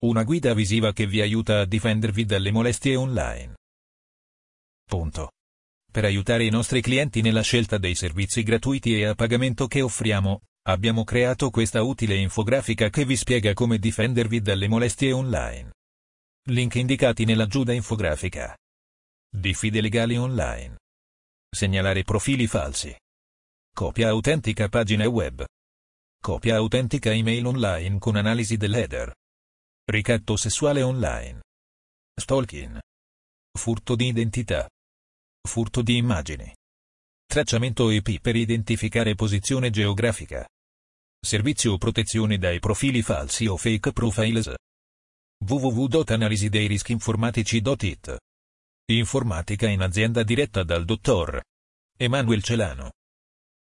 Una guida visiva che vi aiuta a difendervi dalle molestie online. Punto. Per aiutare i nostri clienti nella scelta dei servizi gratuiti e a pagamento che offriamo, abbiamo creato questa utile infografica che vi spiega come difendervi dalle molestie online. Link indicati nell'aggiunta infografica. Diffide legali online. Segnalare profili falsi. Copia autentica pagina web. Copia autentica email online con analisi dell'header. Ricatto sessuale online. Stalking. Furto di identità. Furto di immagini. Tracciamento IP per identificare posizione geografica. Servizio protezione dai profili falsi o fake profiles. www.analisideirischiinformatici.it Informatica in azienda diretta dal dottor Emanuel Celano.